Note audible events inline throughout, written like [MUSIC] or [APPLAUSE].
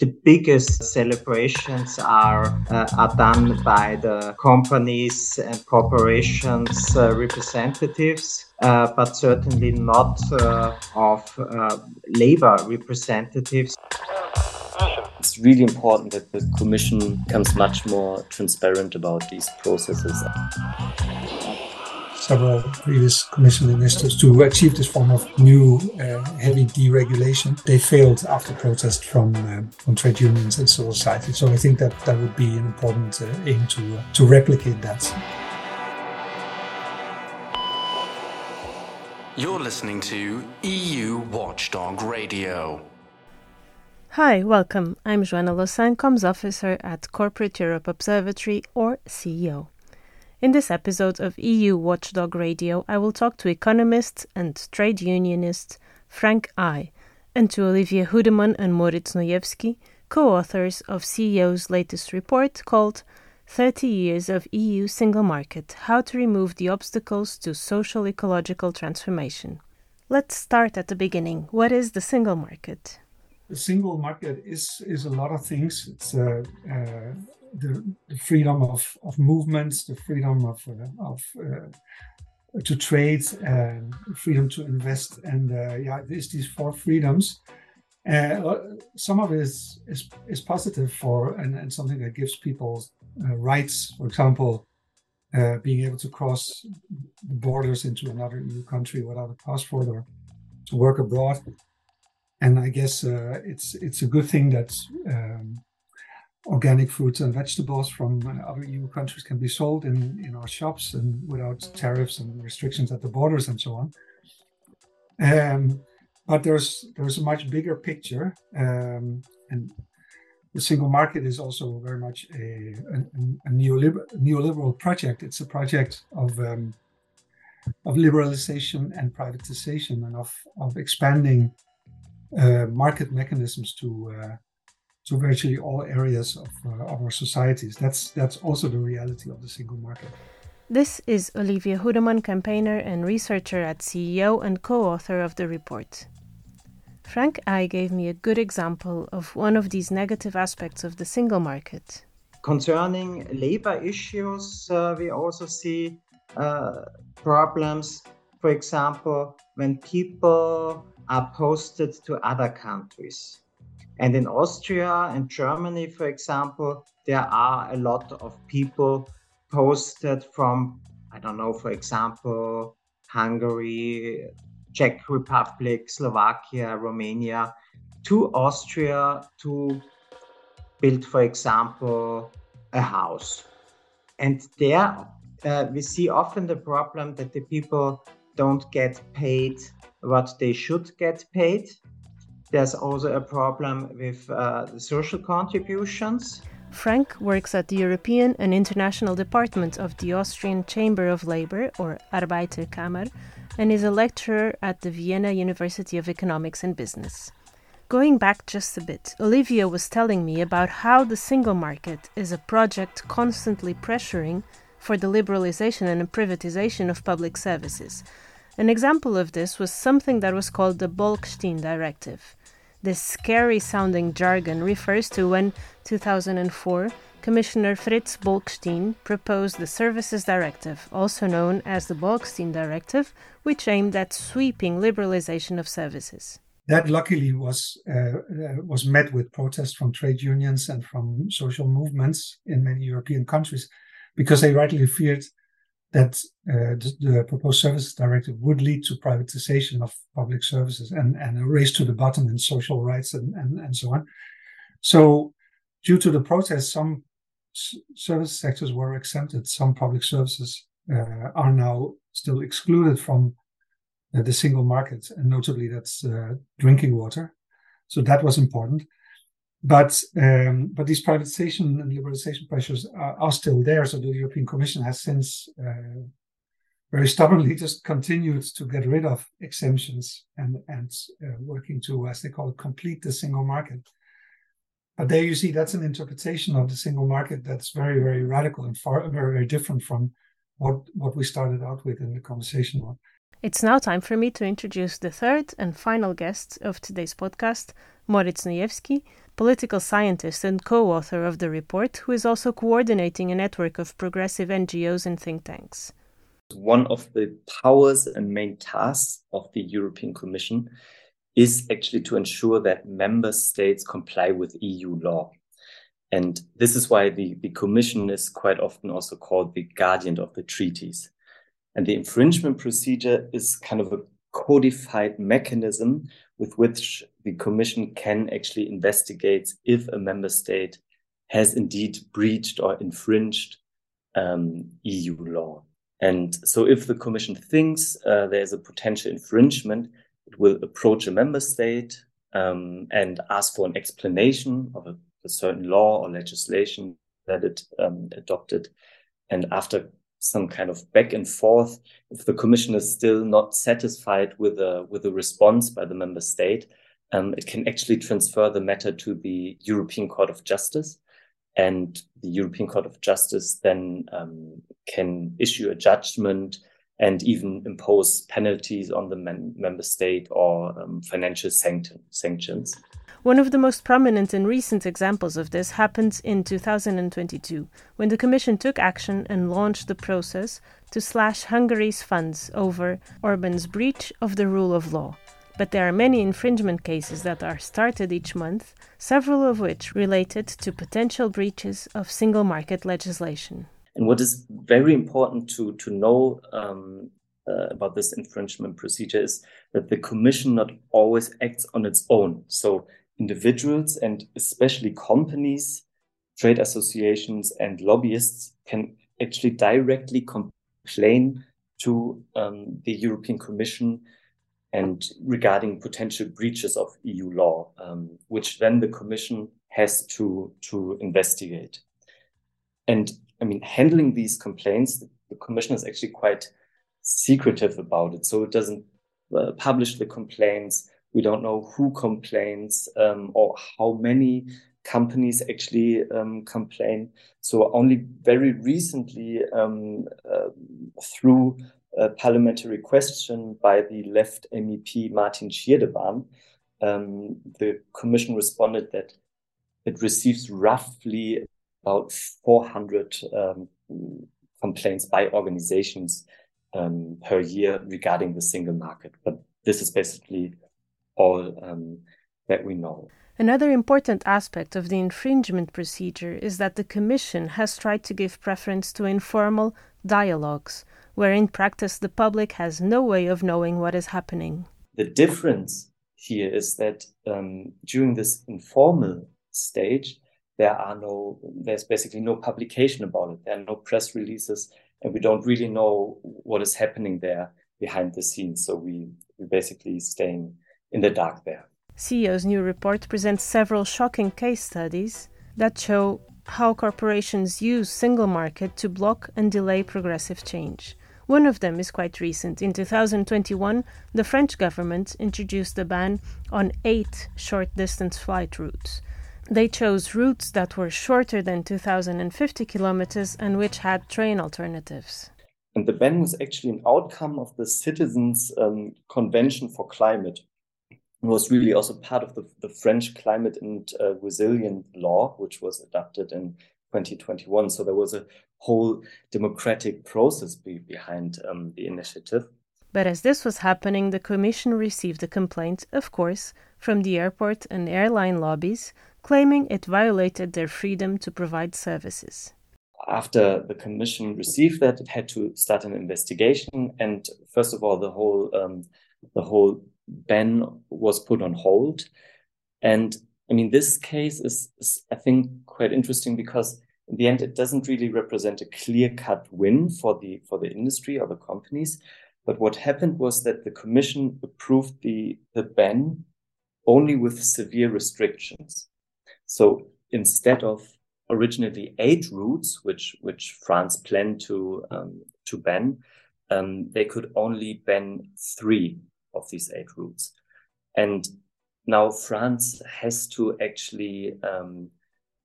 the biggest celebrations are uh, are done by the companies and corporations uh, representatives, uh, but certainly not uh, of uh, labor representatives. It's really important that the Commission becomes much more transparent about these processes several previous commission initiatives to achieve this form of new uh, heavy deregulation. They failed after protest from uh, from trade unions and civil society. So I think that that would be an important uh, aim to uh, to replicate that. You're listening to EU Watchdog Radio. Hi, welcome. I'm Joana Louçã, Comms Officer at Corporate Europe Observatory, or CEO. In this episode of EU Watchdog Radio, I will talk to economist and trade unionist Frank Ey and to Olivier Hoedeman and Moritz Neujeffski, co authors of CEO's latest report called 30 Years of EU Single Market How to Remove the Obstacles to Social Ecological Transformation. Let's start at the beginning. What is the single market? The single market is, is a lot of things. It's uh, uh, the, the freedom of, of movements, the freedom of, uh, of uh, to trade, and freedom to invest, and uh, yeah, there's these four freedoms. Uh, some of it is, is, is positive for and, and something that gives people uh, rights. For example, being able to cross the borders into another EU country without a passport or to work abroad. And I guess it's it's a good thing that um, organic fruits and vegetables from uh, other EU countries can be sold in, in our shops and without tariffs and restrictions at the borders and so on. Um, but there's there's a much bigger picture, um, and the single market is also very much a, a, a neoliberal, neoliberal project. It's a project of um, of liberalization and privatization and of of expanding uh, market mechanisms to uh, to virtually all areas of, uh, of our societies. That's that's also the reality of the single market. This is Olivier Hoedeman, campaigner and researcher at CEO and co-author of the report. Frank Ey gave me a good example of one of these negative aspects of the single market. Concerning labor issues, uh, we also see uh, problems. For example, when people are posted to other countries and in Austria and Germany, for example, there are a lot of people posted from, I don't know, for example, Hungary, Czech Republic, Slovakia, Romania to Austria to build, for example, a house. And there uh, we see often the problem that the people don't get paid what they should get paid there's also a problem with uh, the social contributions. Frank works at the European and International Department of the Austrian Chamber of Labor, or Arbeiterkammer, and is a lecturer at the Vienna University of Economics and Business. Going back just a bit, Olivier was telling me about how the single market is a project constantly pressuring for the liberalization and privatization of public services. An example of this was something that was called the Bolkestein Directive. This scary sounding jargon refers to when 2004 Commissioner Fritz Bolkestein proposed the Services Directive, also known as the Bolkestein Directive, which aimed at sweeping liberalization of services. That luckily was uh, uh, was met with protest from trade unions and from social movements in many European countries, because they rightly feared that uh, the, the, proposed services directive would lead to privatization of public services and, and a race to the bottom in social rights and, and, and so on. So, due to the protests, some s- service sectors were exempted. Some public services uh, are now still excluded from uh, the single market, and notably that's uh, drinking water. So, that was important. But um, but these privatization and liberalization pressures are, are, still there. So the European Commission has since uh, very stubbornly [LAUGHS] just continued to get rid of exemptions and and uh, working to, as they call it, complete the single market. But there you see that's an interpretation of the single market that's very very radical and far very very different from what what we started out with in the conversation. It's now time for me to introduce the third and final guest of today's podcast, Moritz Neujeffski, political scientist and co author of the report, who is also coordinating a network of progressive NGOs and think tanks. One of the powers and main tasks of the European Commission is actually to ensure that member states comply with EU law. And this is why the, the Commission is quite often also called the guardian of the treaties. And the infringement procedure is kind of a codified mechanism with which the Commission can actually investigate if a member state has indeed breached or infringed um, EU law. And so, if the Commission thinks uh, there's a potential infringement, it will approach a member state um, and ask for an explanation of a, a, certain law or legislation that it um, adopted. And after some kind of back and forth. If the Commission is still not satisfied with a with a response by the member state, um, it can actually transfer the matter to the European Court of Justice, and the European Court of Justice then um, can issue a judgment and even impose penalties on the member state or um, financial sanction sanctions. One of the most prominent and recent examples of this happened in 2022, when the Commission took action and launched the process to slash Hungary's funds over Orban's breach of the rule of law. But there are many infringement cases that are started each month, several of which related to potential breaches of single market legislation. And what is very important to, to know um, uh, about this infringement procedure is that the Commission not always acts on its own. So individuals and especially companies, trade associations, and lobbyists can actually directly complain to um, the European Commission and regarding potential breaches of EU law, um, which then the Commission has to to investigate. And I mean, handling these complaints, the Commission is actually quite secretive about it, so it doesn't uh, publish the complaints we don't know who complains um, or how many companies actually um, complain. So only very recently, um, uh, through a parliamentary question by the left MEP Martin Schirdewan, um, the Commission responded that it receives roughly about 400 um, complaints by organizations um, per year regarding the single market. But this is basically all um, that we know. Another important aspect of the infringement procedure is that the Commission has tried to give preference to informal dialogues, where in practice the public has no way of knowing what is happening. The difference here is that um, during this informal stage, there are no, there's basically no publication about it. There are no press releases, and we don't really know what is happening there behind the scenes. So we, we basically staying in the dark there. CEO's new report presents several shocking case studies that show how corporations use single market to block and delay progressive change. One of them is quite recent. In 2021, the French government introduced a ban on eight short distance flight routes. They chose routes that were shorter than 2,050 kilometers and which had train alternatives. And the ban was actually an outcome of the Citizens um, Convention for Climate, It was really also part of the, the French climate and uh, resilient law, which was adopted in 2021. So there was a whole democratic process be behind um, the initiative. But as this was happening, the Commission received a complaint, of course, from the airport and airline lobbies, claiming it violated their freedom to provide services. After the Commission received that, it had to start an investigation, and first of all, the whole um, the whole ban was put on hold. And I mean, this case is, is, I think, quite interesting because in the end, it doesn't really represent a clear-cut win for the for the industry or the companies. But what happened was that the commission approved the the ban only with severe restrictions. So instead of originally eight routes, which which France planned to um, to ban, um, they could only ban three of these eight routes. And now France has to actually um,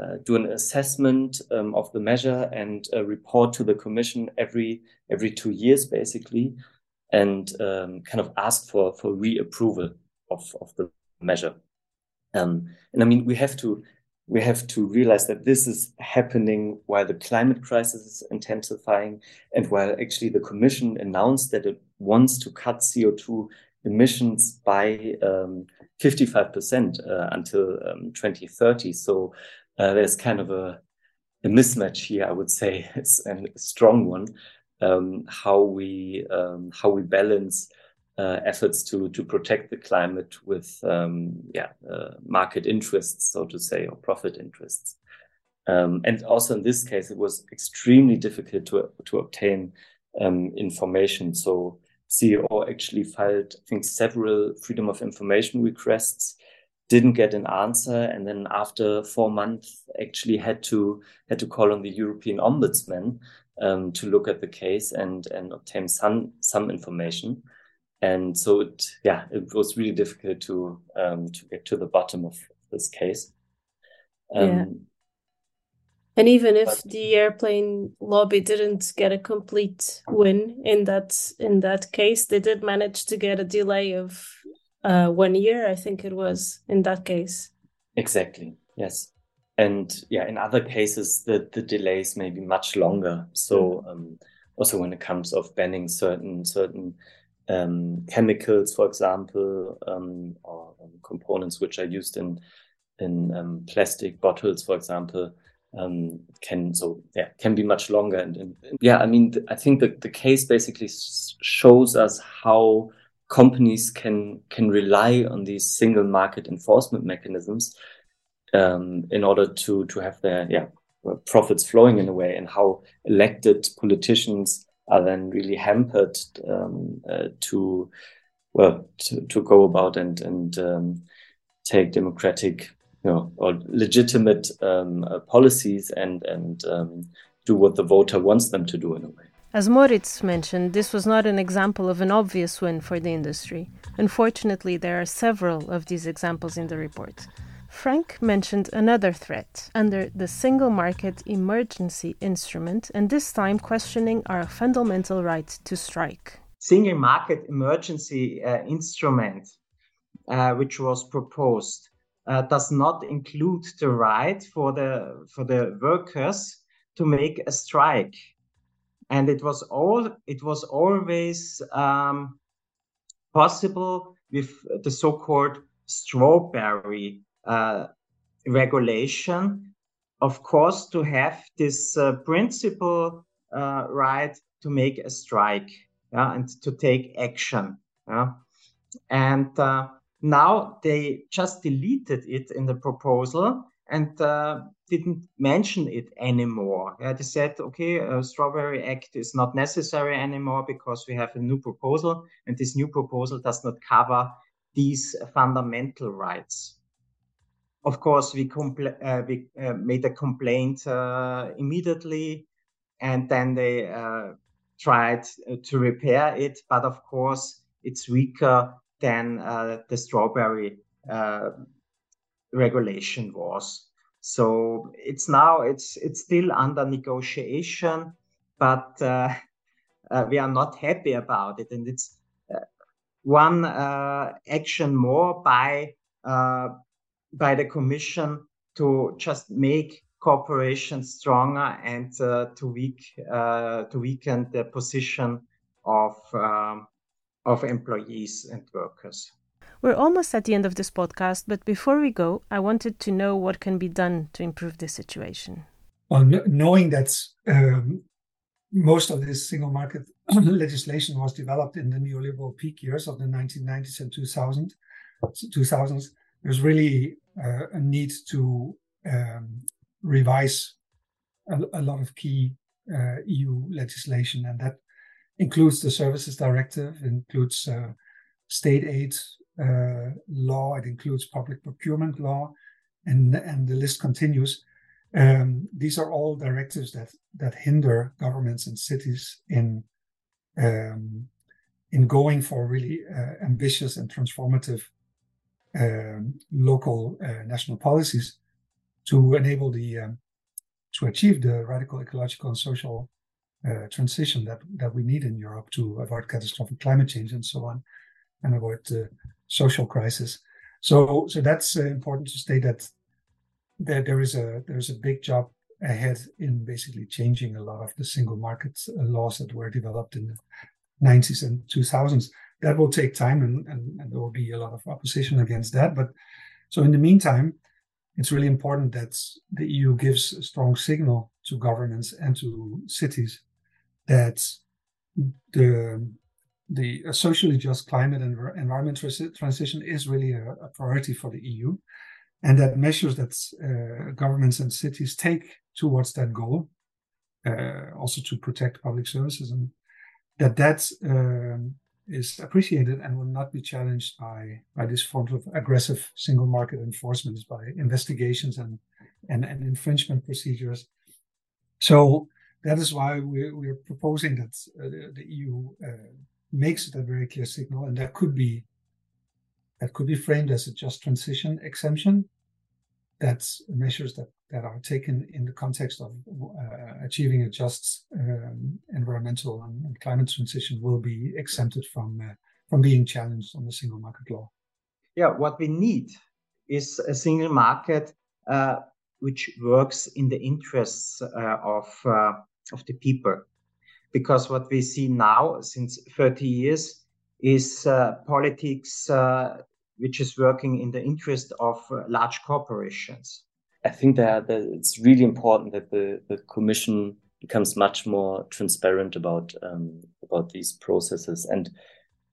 uh, do an assessment um, of the measure and uh, report to the Commission every every two years, basically, and um, kind of ask for for reapproval of of the measure. Um, and I mean, we have to we have to realize that this is happening while the climate crisis is intensifying and while actually the Commission announced that it wants to cut CO2 emissions by um, 55% uh, until um, 2030. So uh, there's kind of a, a, mismatch here, I would say, [LAUGHS] it's a strong one. Um, how we um, how we balance uh, efforts to to protect the climate with um, yeah uh, market interests, so to say, or profit interests. Um, and also in this case, it was extremely difficult to to obtain um, information. So CEO actually filed, I think, several freedom of information requests, didn't get an answer, and then after four months, actually had to had to call on the European Ombudsman um, to look at the case and and obtain some some information and so it yeah it was really difficult to um, to get to the bottom of this case. Um, yeah. and even if but, the airplane lobby didn't get a complete win in that in that case they did manage to get a delay of uh, one year i think it was in that case. Exactly. Yes. And yeah in other cases the the delays may be much longer. So mm. um, also when it comes of banning certain certain um, chemicals, for example, um, or um, components which are used in in um, plastic bottles, for example, um, can so yeah can be much longer. And, and, and yeah, I mean, th- I think that the case basically s- shows us how companies can can rely on these single market enforcement mechanisms um, in order to to have their yeah profits flowing in a way, and how elected politicians are then really hampered um, uh, to well to, to go about and and um, take democratic you know or legitimate um, uh, policies and and um, do what the voter wants them to do in a way. As Moritz mentioned, this was not an example of an obvious win for the industry. Unfortunately, there are several of these examples in the report. Frank mentioned another threat under the Single Market Emergency Instrument, and this time questioning our fundamental right to strike. Single Market Emergency uh, Instrument, uh, which was proposed, uh, does not include the right for the for the workers to make a strike, and it was all it was always um, possible with the so-called strawberry uh, regulation, of course, to have this uh, principle uh, right to make a strike yeah, and to take action. Yeah? And uh, now they just deleted it in the proposal and uh, didn't mention it anymore. Yeah, they said, okay, a Strawberry Act is not necessary anymore because we have a new proposal, and this new proposal does not cover these fundamental rights of course, we, compl- uh, we uh, made a complaint uh, immediately, and then they uh, tried uh, to repair it. But of course, it's weaker than uh, the strawberry regulation was. So it's now it's it's still under negotiation, but [LAUGHS] we are not happy about it, and it's one action more by by the Commission to just make cooperation stronger and uh, to weak uh, to weaken the position of um, of employees and workers. We're almost at the end of this podcast, but before we go, I wanted to know what can be done to improve this situation. Well, knowing that um, most of this single market [CLEARS THROAT] legislation was developed in the neoliberal peak years of the 1990s and 2000s, 2000s there's really uh, a need to um, revise a, a, lot of key uh, EU legislation, and that includes the Services Directive, includes uh, state aid uh, law, it includes public procurement law, and and the list continues. Um, these are all directives that that hinder governments and cities in um, in going for really uh, ambitious and transformative local uh, national policies to enable the um, to achieve the radical ecological and social uh, transition that that we need in Europe to avoid catastrophic climate change and so on, and avoid the social crisis. So, so that's uh, important to state that that there is a there's a big job ahead in basically changing a lot of the single market laws that were developed in the 90s and 2000s. That will take time, and, and, and there will be a lot of opposition against that. But so in the meantime, it's really important that the EU gives a strong signal to governments and to cities that the the socially just climate and environment transition is really a, a, priority for the EU, and that measures that uh, governments and cities take towards that goal, uh, also to protect public services, and that that um, is appreciated and will not be challenged by by this form of aggressive single market enforcement, by investigations and and, and infringement procedures. So that is why we're, we're proposing that uh, the, EU uh, makes a very clear signal, and that could be that could be framed as a just transition exemption. That's measures that that are taken in the context of uh, achieving a just um, environmental and, and, climate transition will be exempted from uh, from being challenged on the single market law. Yeah, what we need is a single market uh, which works in the interests uh, of uh, of the people because what we see now since 30 years is uh, politics which is working in the interest of uh, large corporations. I think that, that, it's really important that the, the Commission becomes much more transparent about um, about these processes. And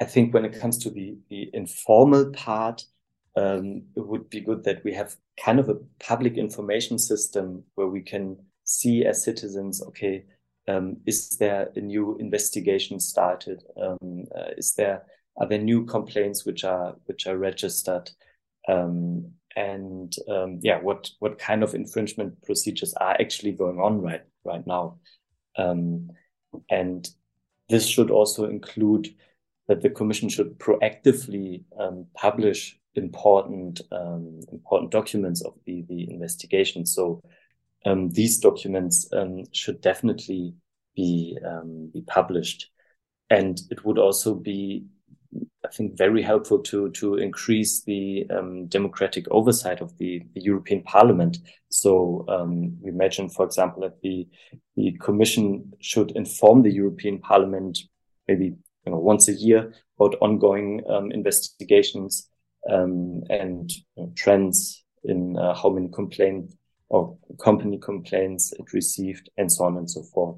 I think when it comes to the, the informal part, um, it would be good that we have kind of a public information system where we can see as citizens, okay, um, is there a new investigation started? Um, uh, is there are there new complaints which are which are registered? Um, and um, yeah, what what kind of infringement procedures are actually going on right right now? Um, and this should also include that the Commission should proactively um, publish important important documents of the the investigation. So um, these documents um, should definitely be um, be published, and it would also be, think, very helpful to to increase the um, democratic oversight of the, the European Parliament. So um, we imagine, for example, that the the Commission should inform the European Parliament maybe you know once a year about ongoing um, investigations um, and you know, trends in uh, how many complaints or company complaints it received, and so on and so forth.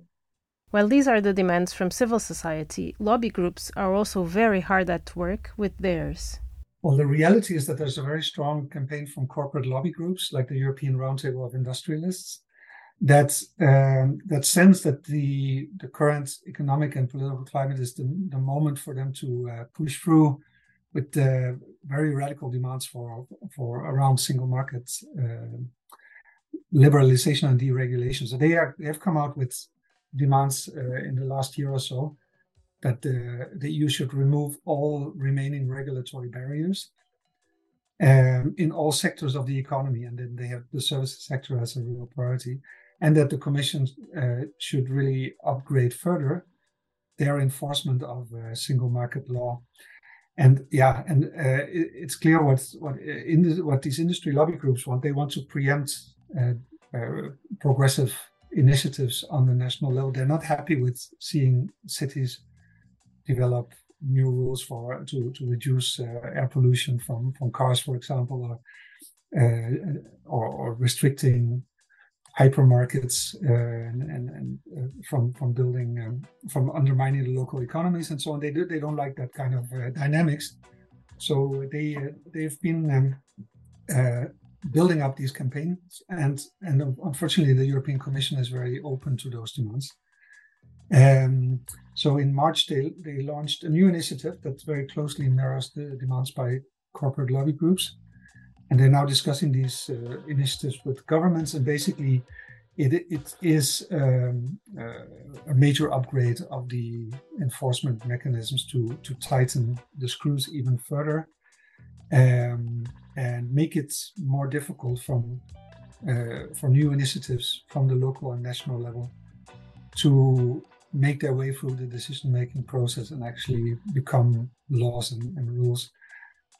While these are the demands from civil society, lobby groups are also very hard at work with theirs. Well, the reality is that there's a very strong campaign from corporate lobby groups like the European Roundtable of Industrialists that um, that sense that the the current economic and political climate is the, the moment for them to uh, push through with the very radical demands for for around single markets uh, liberalization and deregulation. So they are they have come out with demands uh, in the last year or so that the, the EU should remove all remaining regulatory barriers um, in all sectors of the economy, and then they have the services sector as a real priority, and that the Commission uh, should really upgrade further their enforcement of uh, single market law. And yeah, and uh, it, it's clear what what in the, what these industry lobby groups want. They want to preempt uh, uh, progressive initiatives on the national level. They're not happy with seeing cities develop new rules for to, to reduce uh, air pollution from, from cars, for example, or, uh, or, or, restricting hypermarkets uh, and, and, and uh, from from building um, from undermining the local economies and so on. They do, they don't like that kind of uh, dynamics, so they uh, they've been um, building up these campaigns, and and unfortunately, the European Commission is very open to those demands. Um, so in March, they they launched a new initiative that very closely mirrors the demands by corporate lobby groups, and they're now discussing these uh, initiatives with governments. And basically, it it is um, uh, a major upgrade of the enforcement mechanisms to to tighten the screws even further. Um, and make it more difficult from uh, for new initiatives from the local and national level to make their way through the decision making process and actually become laws and, and rules.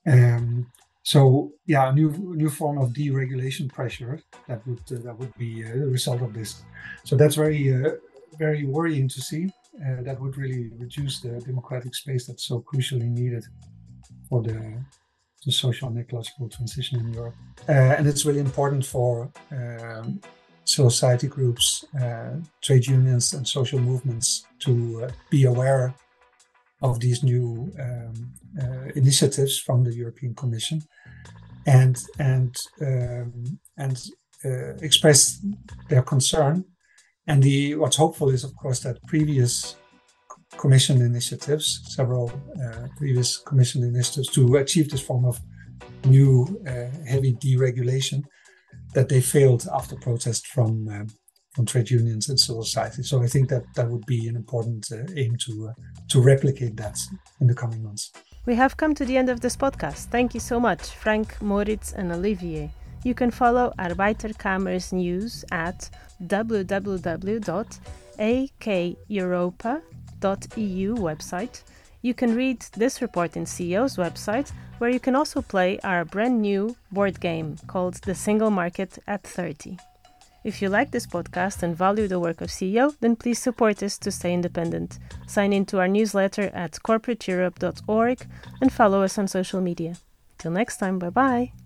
Um, so yeah, a new new form of deregulation pressure that would uh, that would be uh, the result of this. So that's very uh, very worrying to see. Uh, that would really reduce the democratic space that's so crucially needed for the the social and ecological transition in Europe. Uh, and it's really important for um, society groups, uh, trade unions, and social movements to be aware of these new um, uh, initiatives from the European Commission, and and um, and uh, express their concern. And the what's hopeful is, of course, that previous Commission initiatives, several uh, previous Commission initiatives to achieve this form of new uh, heavy deregulation, that they failed after protest from um, from trade unions and civil society. So I think that that would be an important uh, aim to uh, to replicate that in the coming months. We have come to the end of this podcast. Thank you so much, Frank, Moritz, and Olivier. You can follow Arbeiterkammer's news at www.akeuropa.eu website. You can read this report in CEO's website, where you can also play our brand new board game called The Single Market at 30. If you like this podcast and value the work of CEO, then please support us to stay independent. Sign in to our newsletter at corporateeurope.org and follow us on social media. Till next time, bye bye.